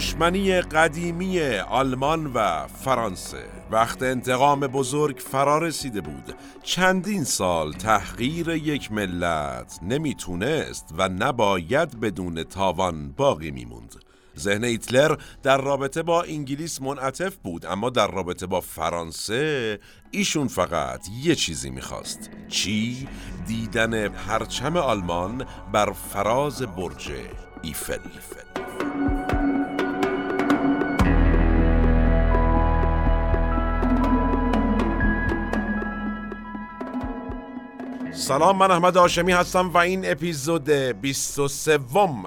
دشمنی قدیمی آلمان و فرانسه. وقت انتقام بزرگ فرا رسیده بود. چندین سال تحقیر یک ملت نمی‌تونست و نباید بدون تاوان باقی میموند. ذهن هیتلر در رابطه با انگلیس منعطف بود اما در رابطه با فرانسه ایشون فقط یه چیزی می‌خواست. چی؟ دیدن پرچم آلمان بر فراز برج ایفل. سلام من احمد آشمی هستم و این اپیزود 23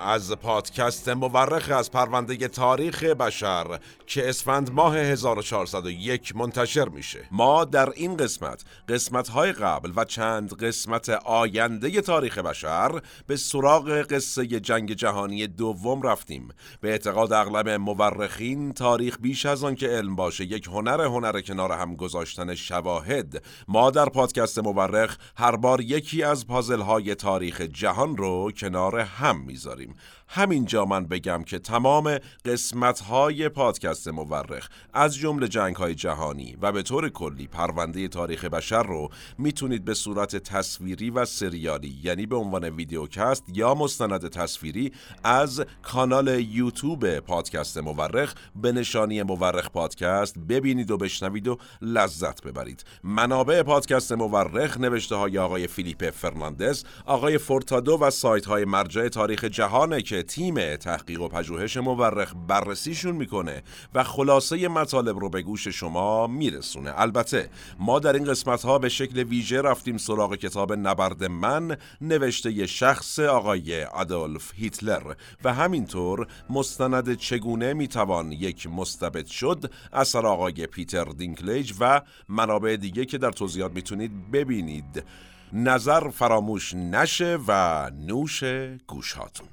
از پادکست مورخ از پرونده تاریخ بشر که اسفند ماه 1401 منتشر میشه. ما در این قسمت قسمت های قبل و چند قسمت آینده تاریخ بشر به سراغ قصه جنگ جهانی دوم رفتیم. به اعتقاد اغلب مورخین تاریخ بیش از آن که علم باشه یک هنر هنر کنار هم گذاشتن شواهد. ما در پادکست مورخ هر بار یکی از پازل های تاریخ جهان رو کنار هم می‌ذاریم. همینجا من بگم که تمام قسمت های پادکست مورخ از جمله جنگ های جهانی و به طور کلی پرونده تاریخ بشر رو می‌تونید به صورت تصویری و سریالی یعنی به عنوان ویدیوکست یا مستند تصویری از کانال یوتیوب پادکست مورخ به نشانی مورخ پادکست ببینید و بشنوید و لذت ببرید. منابع پادکست مورخ نوشته های آقای فیلیپ فرناندز آقای فورتادو و سایت های مرجع تاریخ جهانه که تیم تحقیق و پژوهش مورخ بررسیشون می‌کنه و خلاصه مطالب رو به گوش شما میرسونه. البته ما در این قسمت ها به شکل ویژه رفتیم سراغ کتاب نبرد من نوشته شخص آقای آدولف هیتلر و همینطور مستند چگونه می‌توان یک مستبد شد اثر آقای پیتر دینکلیج و منابع دیگه که در توضیحات می‌تونید ببینید. نظر فراموش نشه و نوش گوشاتون.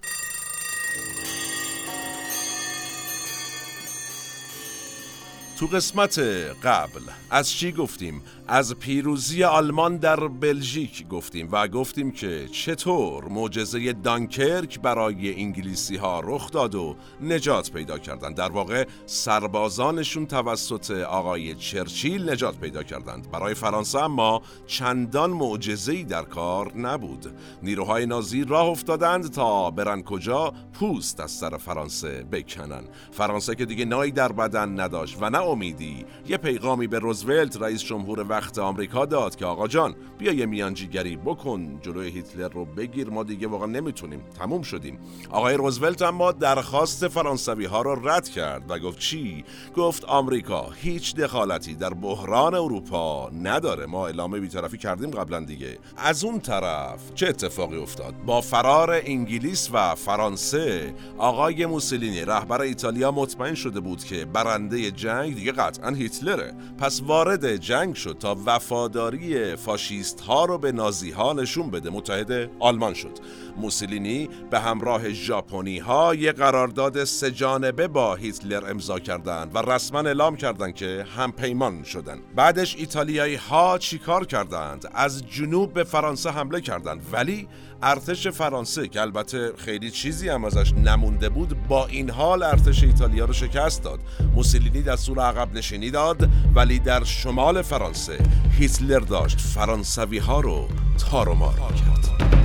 تو قسمت قبل از چی گفتیم؟ از پیروزی آلمان در بلژیک گفتیم و گفتیم که چطور معجزه دانکرک برای انگلیسی ها رخ داد و نجات پیدا کردند. در واقع سربازانشون توسط آقای چرچیل نجات پیدا کردند. برای فرانسه اما چندان معجزه‌ای در کار نبود. نیروهای نازی راه افتادند تا برن کجا؟ پوست از سر فرانسه بکنن. فرانسه که دیگه نایی در بدن نداشت و نه امیدی. یه پیغامی به روزولت رئیس جمهور وقت آمریکا داد که آقا جان بیا یه میانجیگری بکن جلوی هیتلر رو بگیر ما دیگه واقعا نمی‌تونیم. تموم شدیم. آقای روزولت اما درخواست فرانسوی ها رو رد کرد و گفت چی؟ گفت آمریکا هیچ دخالتی در بحران اروپا نداره. ما اعلام بیطرفی کردیم قبلا دیگه. از اون طرف چه اتفاقی افتاد؟ با فرار انگلیس و فرانسه آقای موسولینی رهبر ایتالیا مطمئن شده بود که برنده جنگ دیگه قطعا هیتلره. پس وارد جنگ شد تا وفاداری فاشیست ها رو به نازی ها نشون بده. متحد آلمان شد. موسولینی به همراه ژاپنی ها یه قرارداد سه جانبه با هیتلر امضا کردند و رسما اعلام کردند که هم پیمان شدن. بعدش ایتالیایی ها چیکار کردند؟ از جنوب به فرانسه حمله کردند. ولی ارتش فرانسه که البته خیلی چیزی هم ازش نمونده بود با این حال ارتش ایتالیا رو شکست داد. موسولینی دستور عقب نشینی داد ولی در شمال فرانسه هیتلر داشت فرانسوی ها رو تار و مار کرد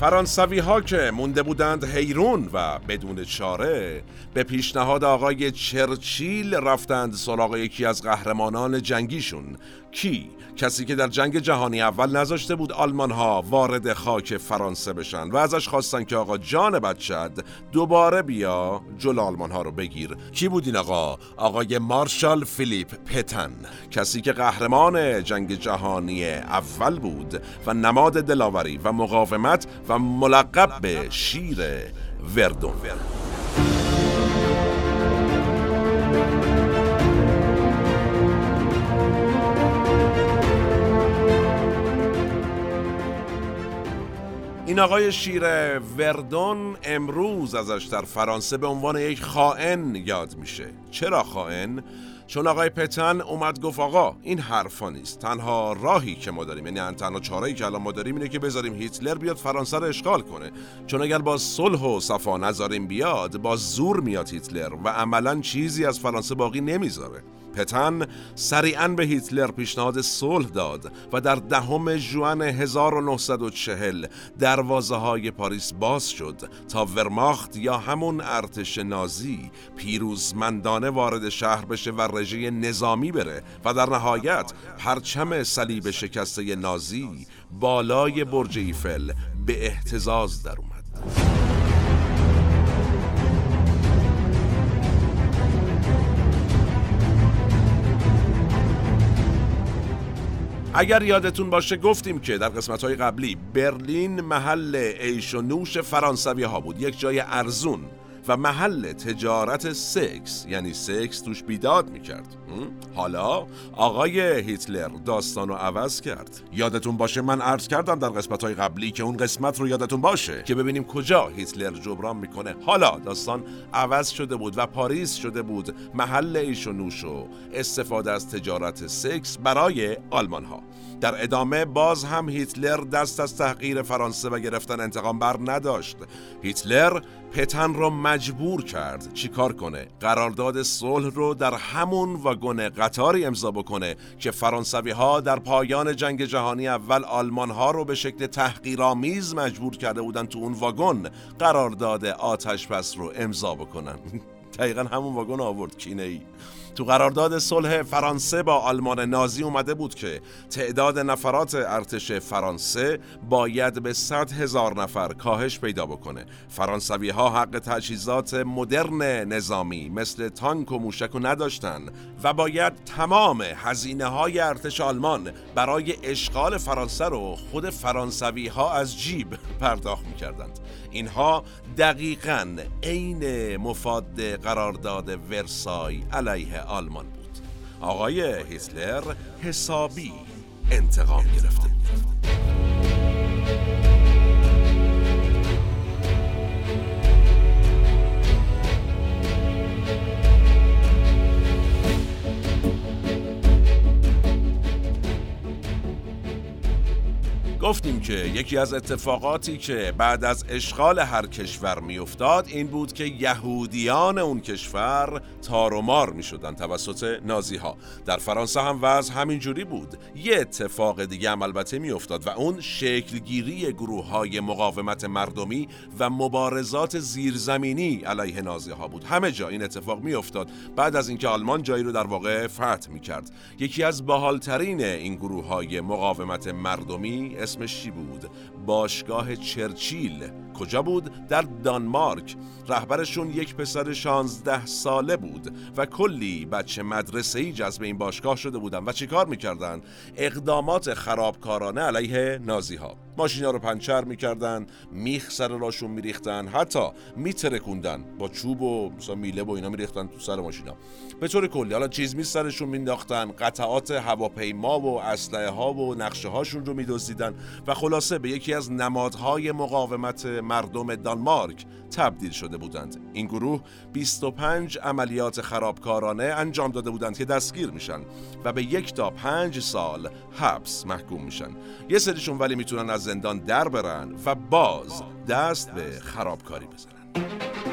فرانسوی ها که مونده بودند حیرون و بدون چاره به پیشنهاد آقای چرچیل رفتند سراغ یکی از قهرمانان جنگیشون کی؟ کسی که در جنگ جهانی اول نذاشته بود آلمان ها وارد خاک فرانسه بشن و ازش خواستن که آقا جان بچد دوباره بیا جلو آلمان ها رو بگیر. کی بود این آقا؟ آقای مارشال فیلیپ پتن. کسی که قهرمان جنگ جهانی اول بود و نماد دلاوری و مقاومت و ملقب به شیر وردون, این آقای شیر وردون امروز ازش در فرانسه به عنوان یک خائن یاد میشه. چرا خائن؟ چون آقای پتن اومد گفت آقا این حرفا نیست. تنها راهی که ما داریم یعنی تنها چاره‌ای که الان ما داریم اینه که بذاریم هیتلر بیاد فرانسه رو اشغال کنه. چون اگر با صلح و صفا نذاریم بیاد با زور میاد هیتلر و عملا چیزی از فرانسه باقی نمی‌ذاره. پتن سریعا به هیتلر پیشنهاد صلح داد و در دهم ژوئن 1940 دروازه های پاریس باز شد تا ورماخت یا همون ارتش نازی پیروزمندانه وارد شهر بشه و رژه نظامی بره و در نهایت پرچم صلیب شکسته نازی بالای برج ایفل به احتزاز در اومد. اگر یادتون باشه گفتیم که در قسمت های قبلی برلین محل عیش و نوش فرانسوی ها بود. یک جای ارزون و محل تجارت سکس یعنی سکس توش بیداد می‌کرد. حالا آقای هیتلر داستان رو عوض کرد. یادتون باشه من عرض کردم در قسمت های قبلی که اون قسمت رو یادتون باشه که ببینیم کجا هیتلر جبران می‌کنه. حالا داستان عوض شده بود و پاریس شده بود محل ایش و نوش و استفاده از تجارت سکس برای آلمان ها در ادامه باز هم هیتلر دست از تحقیر فرانسه و گرفتن انتقام بر نداشت. هیتلر پتن رو مجبور کرد چیکار کنه؟ قرارداد صلح رو در همون واگن قطاری امضا بکنه که فرانسوی ها در پایان جنگ جهانی اول آلمان ها رو به شکل تحقیرآمیز مجبور کرده بودن تو اون واگن قرارداد آتش پس رو امضا بکنن. دقیقا همون واگن آورد کینه ای تو قرارداد صلح فرانسه با آلمان نازی اومده بود که تعداد نفرات ارتش فرانسه باید به 100 هزار نفر کاهش پیدا بکنه. فرانسوی ها حق تجهیزات مدرن نظامی مثل تانک و موشک رو نداشتن و باید تمام هزینه های ارتش آلمان برای اشغال فرانسه رو خود فرانسوی ها از جیب پرداخت می‌کردند. اینها دقیقا عین مفاد قرارداد ورسای علیه آلمان بود. آقای هیتلر حسابی انتقام گرفته. گفتیم که یکی از اتفاقاتی که بعد از اشغال هر کشور میافتاد این بود که یهودیان اون کشور تار و مار می شدن توسط نازی ها در فرانسه هم وضع همین جوری بود. یه اتفاق دیگه هم البته میافتاد و اون شکلگیری گروه های مقاومت مردمی و مبارزات زیرزمینی علیه نازی ها بود. همه جا این اتفاق میافتاد. بعد از اینکه آلمان جایی رو در واقع فتح می کرد یکی از باحالترین این گروه های مقاومت مردمی اسمش چی بود؟ باشگاه چرچیل. کجا بود؟ در دانمارک. رهبرشون یک پسر 16 ساله بود و کلی بچه مدرسه ای جذب این باشگاه شده بودن. و چیکار می‌کردن؟ اقدامات خرابکارانه علیه نازی ها ماشینا رو پنچر می‌کردن میخ سر راشون میریختن حتی میترکوندن با چوب و مثلا میله و اینا میریختن تو سر ماشینا. به طور کلی حالا چیز می سرشون مینداختن قطعات هواپیما و اسلحه ها و نقشه هاشون رو میدزدیدن. و خلاصه به یکی از نمادهای مقاومت مردم دانمارک تبدیل شده بودند. این گروه 25 عملیات خرابکارانه انجام داده بودند که دستگیر میشن و به یک تا پنج سال حبس محکوم میشن. یه سریشون ولی می‌تونن از زندان در برن و باز دست به خرابکاری بزنن.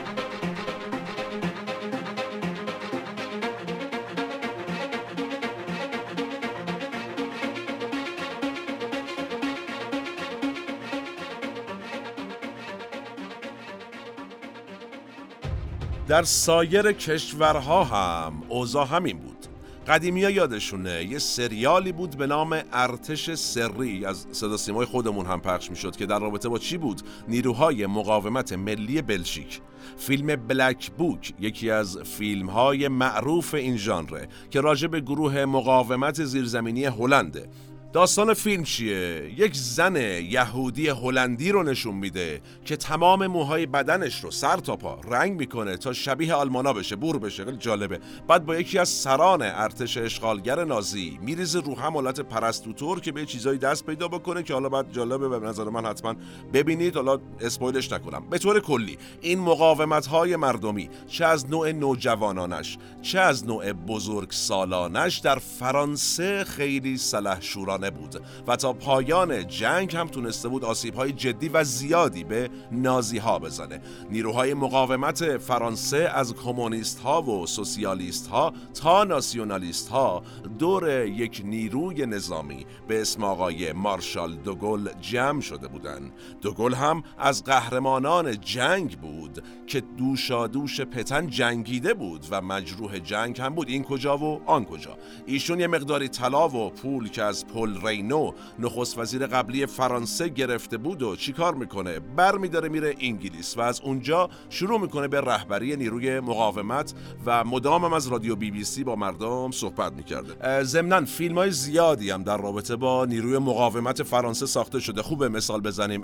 در سایر کشورها هم اوضاع همین بود. قدیمی ها یادشونه یه سریالی بود به نام ارتش سری از صدا سیمای خودمون هم پخش می‌شد که در رابطه با چی بود؟ نیروهای مقاومت ملی بلژیک. فیلم بلک بوک یکی از فیلم های معروف این ژانره که راجع به گروه مقاومت زیرزمینی هلنده. داستان فیلم چیه؟ یک زن یهودی هلندی رو نشون میده که تمام موهای بدنش رو سر تا پا رنگ می‌کنه تا شبیه آلمانا بشه بور بشه خیلی جالبه. بعد با یکی از سران ارتش اشغالگر نازی میریزه رو هم حالت پرستوتور که به چیزایی دست پیدا بکنه که حالا بعد جالبه به نظر من حتما ببینید. حالا اسپویلش نکنم. به طور کلی این مقاومت های مردمی چه از نوع نوجوانانش چه از نوع بزرگ سالانش در فرانسه خیلی سلحشورانه بود و تا پایان جنگ هم تونسته بود آسیب های جدی و زیادی به نازی ها بزنه. نیروهای مقاومت فرانسه از کمونیست ها و سوسیالیست ها تا ناسیونالیست ها دور یک نیروی نظامی به اسم آقای مارشال دوگل جمع شده بودند. دوگل هم از قهرمانان جنگ بود که دوشا دوش پتن جنگیده بود و مجروح جنگ هم بود. این کجا و آن کجا. ایشون یه مقداری طلا و پول که از پل رینو نخست وزیر قبلی فرانسه گرفته بود و چیکار می‌کنه؟ برمیداره میره انگلیس و از اونجا شروع می‌کنه به رهبری نیروی مقاومت و مدام هم از رادیو بی بی سی با مردم صحبت می‌کرده. ضمنا فیلم های زیادی هم در رابطه با نیروی مقاومت فرانسه ساخته شده. خوبه مثال بزنیم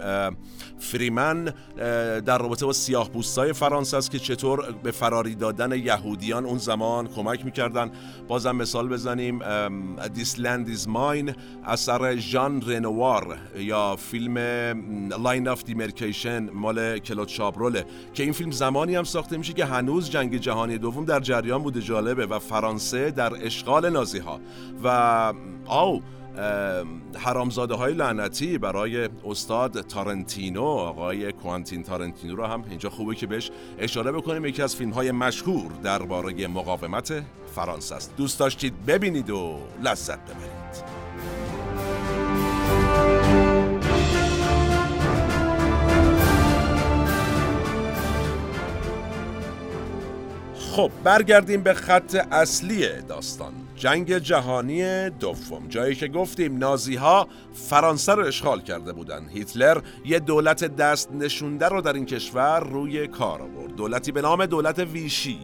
Free Men در رابطه با سیاه پوستای فرانسه است که چطور به فراری دادن یهودیان اون زمان کمک می‌کردن. بازم مثال بزنیم This Land Is Mine اثر ژان رنوار یا فیلم Line of Demarcation مال کلود شابروله که این فیلم زمانی هم ساخته میشه که هنوز جنگ جهانی دوم در جریان بوده جالبه و فرانسه در اشغال نازی ها و آو حرامزاده های لعنتی برای استاد تارنتینو آقای کوانتین تارنتینو رو هم اینجا خوبه که بهش اشاره بکنیم. یکی از فیلم های مشهور درباره مقاومت فرانسه است. دوست داشتید ببینید و لذت ببرید. خب برگردیم به خط اصلی داستان. جنگ جهانی دوم. جایی که گفتیم نازی ها فرانسه رو اشغال کرده بودن. هیتلر یه دولت دست نشونده رو در این کشور روی کار آورد. دولتی به نام دولت ویشی.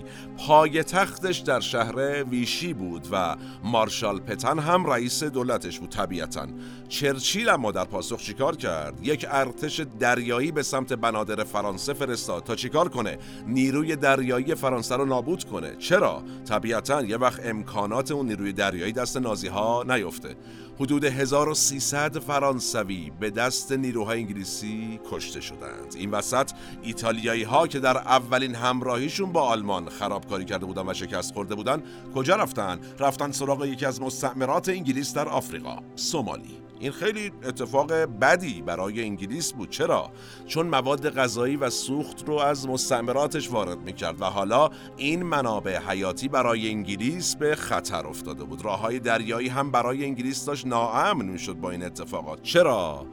پای تختش در شهر ویشی بود و مارشال پتن هم رئیس دولتش بود طبیعتا. چرچیل اما در پاسخ چیکار کرد؟ یک ارتش دریایی به سمت بنادر فرانسه فرستاد تا چیکار کنه؟ نیروی دریایی فرانسه رو نابود کنه. چرا؟ طبیعتا یه وقت امکانات نیروی دریایی دست نازی ها نیفته حدود 1300 فرانسوی به دست نیروهای انگلیسی کشته شدند. این وسط ایتالیایی ها که در اولین همراهیشون با آلمان خرابکاری کرده بودن و شکست خورده بودن کجا رفتن؟ رفتن سراغ یکی از مستعمرات انگلیس در آفریقا سومالی. این خیلی اتفاق بدی برای انگلیس بود. چرا؟ چون مواد غذایی و سوخت رو از مستعمراتش وارد می‌کرد و حالا این منابع حیاتی برای انگلیس به خطر افتاده بود. راه های دریایی هم برای انگلیس داشت ناامن می‌شد با این اتفاقات. چرا؟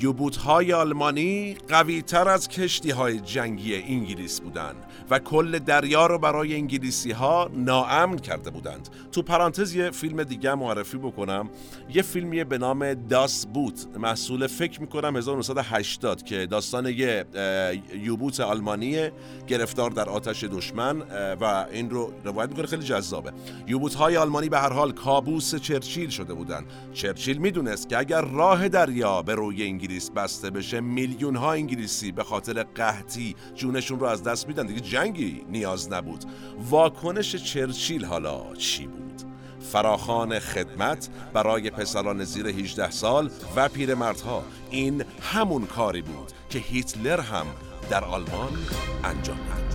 یوبوت های آلمانی قوی تر از کشتی های جنگی انگلیس بودند و کل دریا رو برای انگلیسی ها ناامن کرده بودند. تو پرانتز یه فیلم دیگه معرفی بکنم. یه فیلمی به نام داس بوت. محصول فکر می‌کنم 1980 که داستان یه یوبوت آلمانی گرفتار در آتش دشمن و این رو روایت می‌کنه. خیلی جذابه. یوبوت های آلمانی به هر حال کابوس چرچیل شده بودند. چرچیل می‌دونست که اگر راه دریا به روی انگلیس بسته بشه میلیون ها انگلیسی به خاطر قحطی جونشون رو از دست میدن. دیگه جنگی نیاز نبود. واکنش چرچیل حالا چی بود؟ فراخان خدمت برای پسران زیر 18 سال و پیرمردها. این همون کاری بود که هیتلر هم در آلمان انجام داد.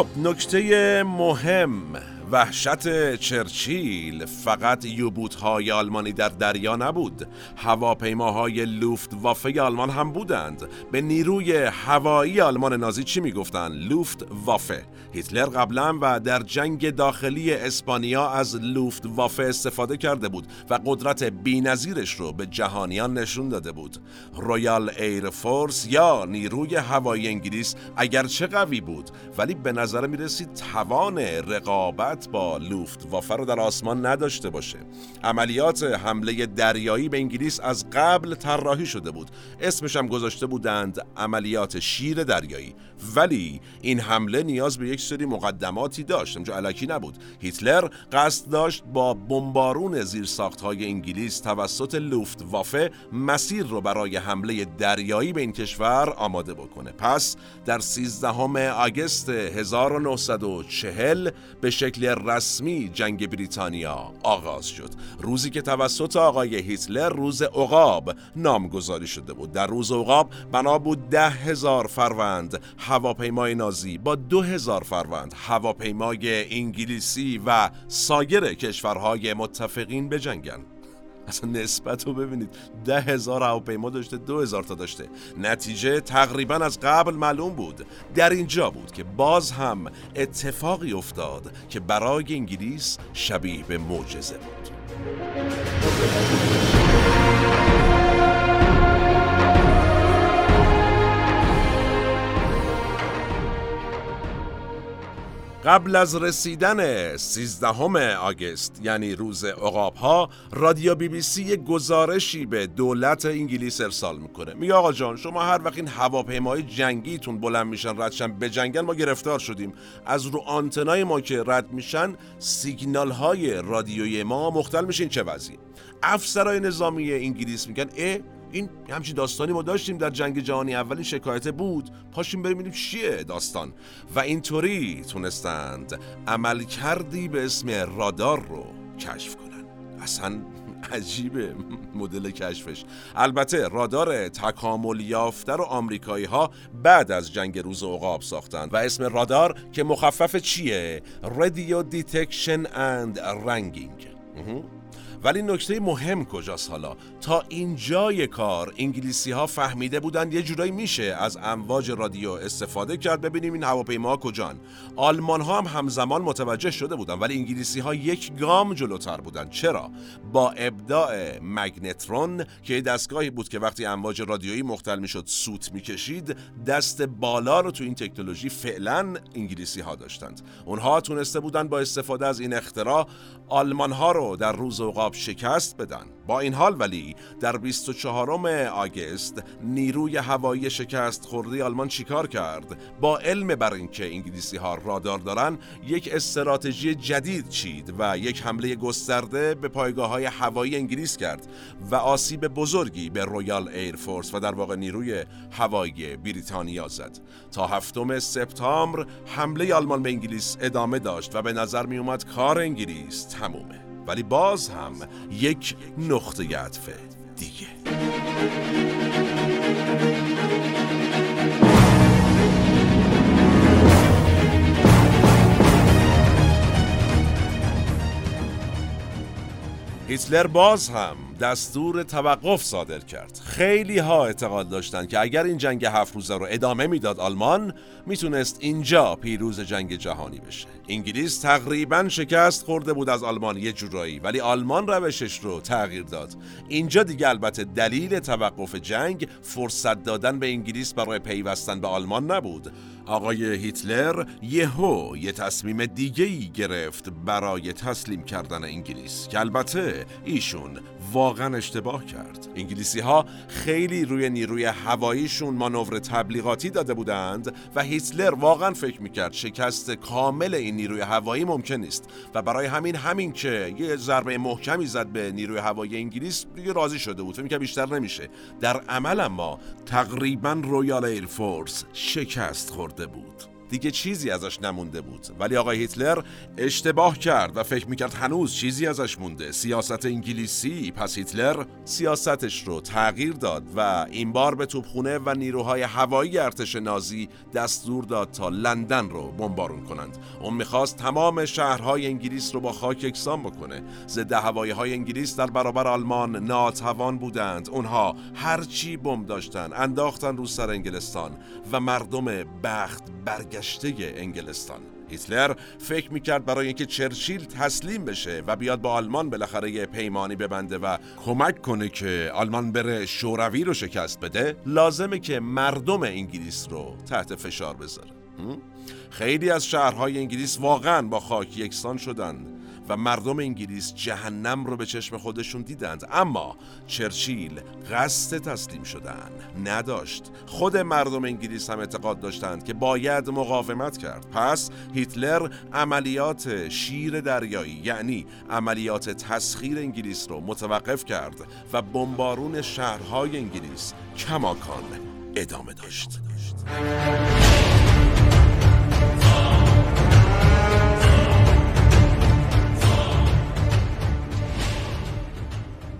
خب نکته مهم. وحشت چرچیل. فقط یوبوت های آلمانی در دریا نبود. هواپیماهای لوفت وافه آلمان هم بودند. به نیروی هوایی آلمان نازی چی می‌گفتند لوفت وافه هیتلر قبلا و در جنگ داخلی اسپانیا از لوفت وافه استفاده کرده بود و قدرت بینظیرش رو به جهانیان نشون داده بود. Royal Air Force یا نیروی هوایی انگلیس اگرچه قوی بود ولی به نظر می رسید توان رقابت با لوفت وافه رو در آسمان نداشته باشه. عملیات حمله دریایی به انگلیس از قبل طراحی شده بود. اسمش هم گذاشته بودند عملیات شیر دریایی. ولی این حمله نیاز به یک سری مقدماتی داشت. اونجا علکی نبود. هیتلر قصد داشت با بمبارون زیرساخت های انگلیس توسط لوفت وافه مسیر رو برای حمله دریایی به این کشور آماده بکنه. پس در 13 آگست 1940 به شکل رسمی جنگ بریتانیا آغاز شد. روزی که توسط آقای هیتلر روز عقاب نامگذاری شده بود. در روز عقاب بنا بود ده هزار فروند هواپیمای نازی با دو هزار فروند هواپیمای انگلیسی و سایر کشورهای متفقین بجنگن اصلا نسبت رو ببینید. ده هزار هواپیما داشته دو هزار تا داشته. نتیجه تقریبا از قبل معلوم بود. در اینجا بود که باز هم اتفاقی افتاد که برای انگلیس شبیه به معجزه بود. قبل از رسیدن 13 آگست یعنی روز عقاب ها رادیو بی بی سی گزارشی به دولت انگلیس ارسال می‌کنه. میگه آقا جان شما هر وقت این هواپیمای جنگیتون بلند میشن ردشن به جنگل ما گرفتار شدیم. از رو آنتنای ما که رد میشن سیگنال های رادیویی ما مختل میشین. چه وضعی؟ افسرهای نظامی انگلیس میگن اه این همچین داستانی ما داشتیم در جنگ جهانی اولین شکایت بود. پاشیم بریم ببینیم چیه داستان. و اینطوری تونستند عمل کردی به اسم رادار رو کشف کنن. اصلا عجیبه مدل کشفش. البته رادار تکامل یافته رو آمریکایی ها بعد از جنگ روز عقاب ساختن. و اسم رادار که مخفف چیه؟ Radio Detection and Ranging. ولی نکته مهم کجاست حالا؟ تا اینجای کار انگلیسی ها فهمیده بودن یه جورایی میشه از امواج رادیو استفاده کرد. ببینیم این هواپیما کجان. آلمان ها هم همزمان متوجه شده بودن ولی انگلیسی ها یک گام جلوتر بودن. چرا؟ با ابداع مگنترون که دستگاهی بود که وقتی امواج رادیویی مختل می‌شد سوت می‌کشید دست بالا رو تو این تکنولوژی فعلا انگلیسی ها داشتند. اونها تونسته بودن با استفاده از این اختراع آلمان ها رو در روز اوقاب شکست بدن. با این حال ولی در 24 آگست نیروی هوایی شکست خورده آلمان چیکار کرد؟ با علم بر اینکه انگلیسی ها رادار دارن یک استراتژی جدید چید و یک حمله گسترده به پایگاه های هوایی انگلیس کرد و آسیب بزرگی به Royal Air Force و در واقع نیروی هوایی بریتانیا زد. تا هفتم سپتامبر حمله آلمان به انگلیس ادامه داشت و به نظر می اومد کار انگلیس تمومه. ولی باز هم یک نقطه عطف دیگه. هیتلر باز هم دستور توقف صادر کرد. خیلی ها اعتقاد داشتند که اگر این جنگ هفت روزه رو ادامه می‌داد آلمان می‌تونست اینجا پیروز جنگ جهانی بشه. انگلیس تقریبا شکست خورده بود از آلمان یه جورایی ولی آلمان روشش رو تغییر داد. اینجا دیگه البته دلیل توقف جنگ فرصت دادن به انگلیس برای پیوستن به آلمان نبود. آقای هیتلر یهو یه تصمیم دیگه ای گرفت برای تسلیم کردن انگلیس که البته ایشون واقعا اشتباه کرد. انگلیسی ها خیلی روی نیروی هواییشون مانور تبلیغاتی داده بودند و هیتلر واقعا فکر می‌کرد شکست کامل این نیروی هوایی ممکن نیست و برای همین همین که یه ضربه محکمی زد به نیروی هوایی انگلیس دیگه راضی شده بود. فکر می‌کرد بیشتر نمیشه. در عمل اما تقریبا Royal Air Force شکست خورده بود. دیگه چیزی ازش نمونده بود. ولی آقای هیتلر اشتباه کرد و فکر می‌کرد هنوز چیزی ازش مونده. سیاست انگلیسی. پس هیتلر سیاستش رو تغییر داد و این بار به توپخونه و نیروهای هوایی ارتش نازی دستور داد تا لندن رو بمبارون کنند. اون می‌خواست تمام شهرهای انگلیس رو با خاک یکسان بکنه. ضد هوایی های انگلیس در برابر آلمان ناتوان بودند. اونها هرچی بمب داشتن انداختن رو سر انگلستان و مردم بخت برگشته انگلستان. هیتلر فکر می‌کرد برای اینکه چرچیل تسلیم بشه و بیاد با آلمان بالاخره پیمانی ببنده و کمک کنه که آلمان بره شوروی رو شکست بده لازمه که مردم انگلیس رو تحت فشار بذاره. خیلی از شهرهای انگلیس واقعا با خاک یکسان شدند. و مردم انگلیس جهنم رو به چشم خودشون دیدند. اما چرچیل قصد تسلیم شدن نداشت. خود مردم انگلیس هم اعتقاد داشتند که باید مقاومت کرد. پس هیتلر عملیات شیر دریایی یعنی عملیات تسخیر انگلیس رو متوقف کرد و بمبارون شهرهای انگلیس کماکان ادامه داشت.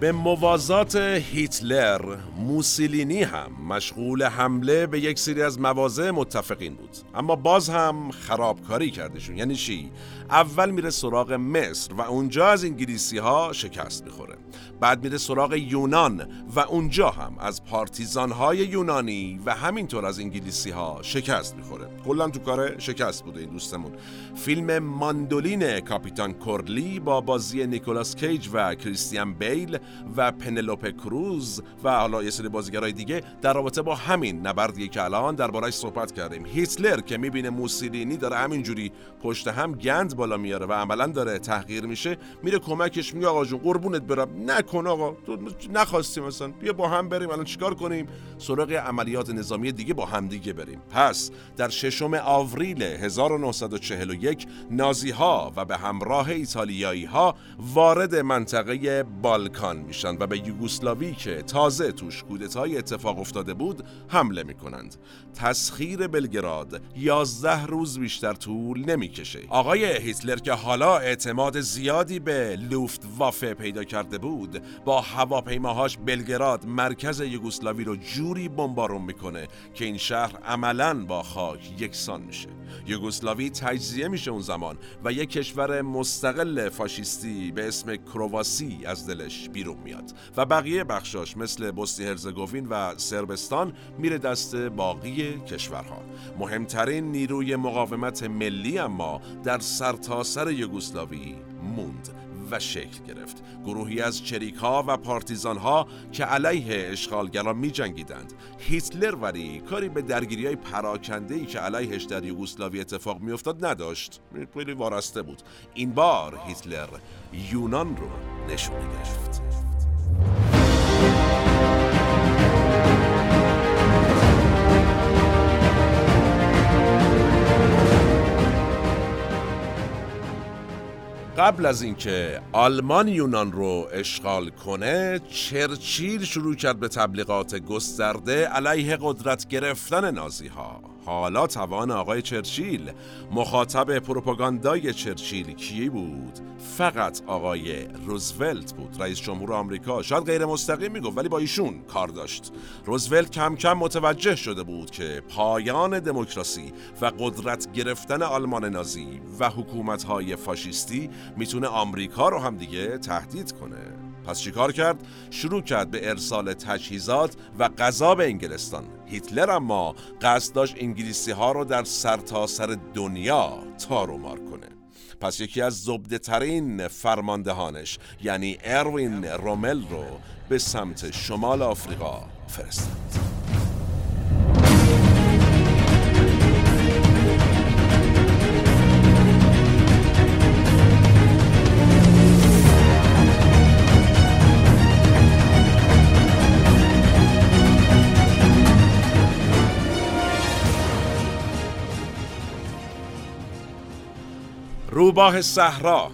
به موازات هیتلر موسولینی هم مشغول حمله به یک سری از مواضع متفقین بود. اما باز هم خرابکاری کردشون. یعنی چی؟ اول میره سراغ مصر و اونجا از انگلیسی ها شکست می‌خوره. بعد میره سراغ یونان و اونجا هم از پارتیزان های یونانی و همینطور از انگلیسی ها شکست می‌خوره. کلا تو کار شکست بوده این دوستمون. فیلم ماندولین کاپیتان کورلی با بازی نیکولاس کیج و کریستیان بیل و پنلوپ کروز و حالا یه سری بازیگرای دیگه در رابطه با همین نبردی که الان دربارش صحبت کردیم. هیتلر که می‌بینه موسولینی داره همینجوری پشت هم گند بالا میاره و عملا داره تحقیر میشه میره کمکش میگه آقا جون قربونت برم. نکن آقا. تو نخواستی مثلا. بیا با هم بریم. الان چیکار کنیم؟ سراغ عملیات نظامی دیگه با هم دیگه بریم. پس در ششم آوریل 1941 نازی ها و به همراه ایتالیایی ها وارد منطقه بالکان میشن و به یوگسلاوی که تازه توش کودتای اتفاق افتاده بود حمله می‌کنند. تسخیر بلگراد 11 روز بیشتر طول نمی‌کشه. آقای هیتلر که حالا اعتماد زیادی به لوفت وافه پیدا کرده بود با هواپیماهاش بلگراد مرکز یوگسلاوی رو جوری بمبارون می‌کنه که این شهر عملا با خاک یکسان میشه. یوگسلاوی تجزیه میشه اون زمان و یک کشور مستقل فاشیستی به اسم کرواسی از دلش بیرون میاد و بقیه بخشاش مثل بوسنی هرزگوین و سربستان میره دست باقی کشورها. مهمترین نیروی مقاومت ملی اما در سرتاسر سر یوگسلاوی موند. و شکل گرفت. گروهی از چریک ها و پارتیزان ها که علیه اشغالگران می جنگیدند هیتلر ولی کاری به درگیری های پراکنده ای که علیهش در یوگسلاوی اتفاق می افتاد نداشت. خیلی وارسته بود. این بار هیتلر یونان رو نشونه گرفت قبل از اینکه آلمان یونان رو اشغال کنه چرچیل شروع کرد به تبلیغات گسترده علیه قدرت گرفتن نازی ها حالا توان آقای چرچیل. مخاطب پروپاگاندای چرچیل کی بود؟ فقط آقای روزولت بود. رئیس جمهور آمریکا. شاید غیر مستقیم می‌گفت ولی با ایشون کار داشت. روزولت کم کم متوجه شده بود که پایان دموکراسی و قدرت گرفتن آلمان نازی و حکومت فاشیستی می‌تونه آمریکا رو هم دیگه تهدید کنه. پس چیکار کرد؟ شروع کرد به ارسال تجهیزات و غذا به انگلستان. هیتلر اما قصد داشت انگلیسی ها رو در سرتاسر سر دنیا تار و مار کنه. پس یکی از زبده ترین فرماندهانش یعنی اروین رومل رو به سمت شمال آفریقا فرستاد. روباه صحرا.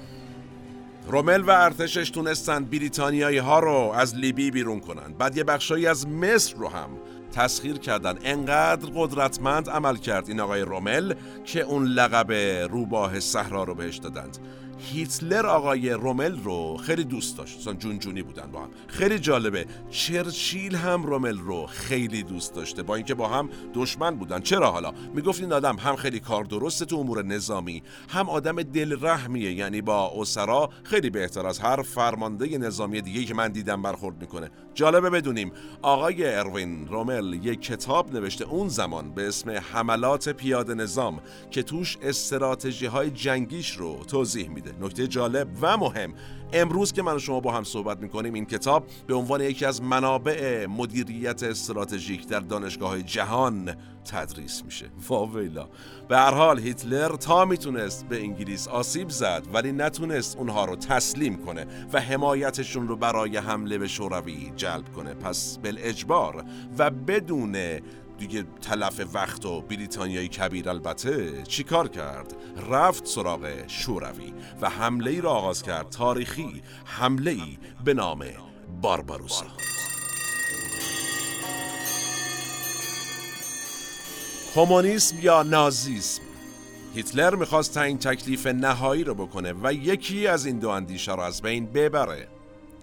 رومل و ارتشش تونستن بریتانیایی ها رو از لیبی بیرون کنند بعد یه بخشایی از مصر رو هم تسخیر کردن. انقدر قدرتمند عمل کرد این آقای رومل که اون لقب روباه صحرا رو بهش دادند. هیتلر آقای رومل رو خیلی دوست داشت. مثلا جونجونی بودن با هم. خیلی جالبه. چرچیل هم رومل رو خیلی دوست داشته با اینکه با هم دشمن بودن. چرا حالا؟ می‌گفت این آدم هم خیلی کار درسته تو امور نظامی هم آدم دل رحمیه یعنی با اسرا خیلی بهتر از هر فرمانده نظامی دیگه که من دیدم برخورد می‌کنه. جالبه بدونیم آقای اروین رومل یک کتاب نوشته اون زمان به اسم حملات پیاده نظام که توش استراتژی های جنگیش رو توضیح میده. نکته جالب و مهم. امروز که من و شما با هم صحبت می‌کنیم این کتاب به عنوان یکی از منابع مدیریت استراتژیک در دانشگاه های جهان تدریس میشه. واویلا به هر حال هیتلر تا می‌تونست به انگلیس آسیب زد ولی نتونست اونها رو تسلیم کنه و حمایتشون رو برای حمله به شوروی جلب کنه. پس بالاجبار و بدون دیگه تلف وقت و بریتانیای کبیر البته چیکار کرد؟ رفت سراغ شوروی و حمله ای را آغاز کرد تاریخی حمله ای به نام بارباروسا. کمونیسم یا نازیسم؟ هیتلر می‌خواست این تکلیف نهایی رو بکنه و یکی از این دو اندیشه رو از بین ببره.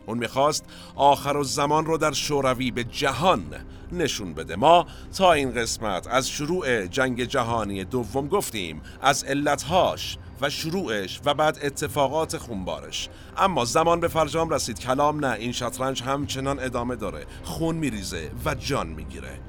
اون می‌خواست آخر و زمان رو در شوروی به جهان نشون بده. ما تا این قسمت از شروع جنگ جهانی دوم گفتیم از علتهاش و شروعش و بعد اتفاقات خونبارش. اما زمان به فرجام رسید. کلام نه این شطرنج همچنان ادامه داره. خون میریزه و جان می‌گیره.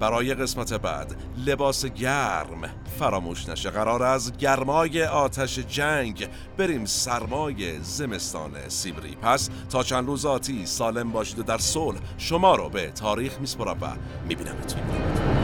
برای قسمت بعد لباس گرم. فراموش نشه قرار از گرمای آتش جنگ. بریم سرمای زمستان سیبری. پس تا چند روز آتی سالم باشید و در صلح شما رو به تاریخ میسپرم و میبینمتون.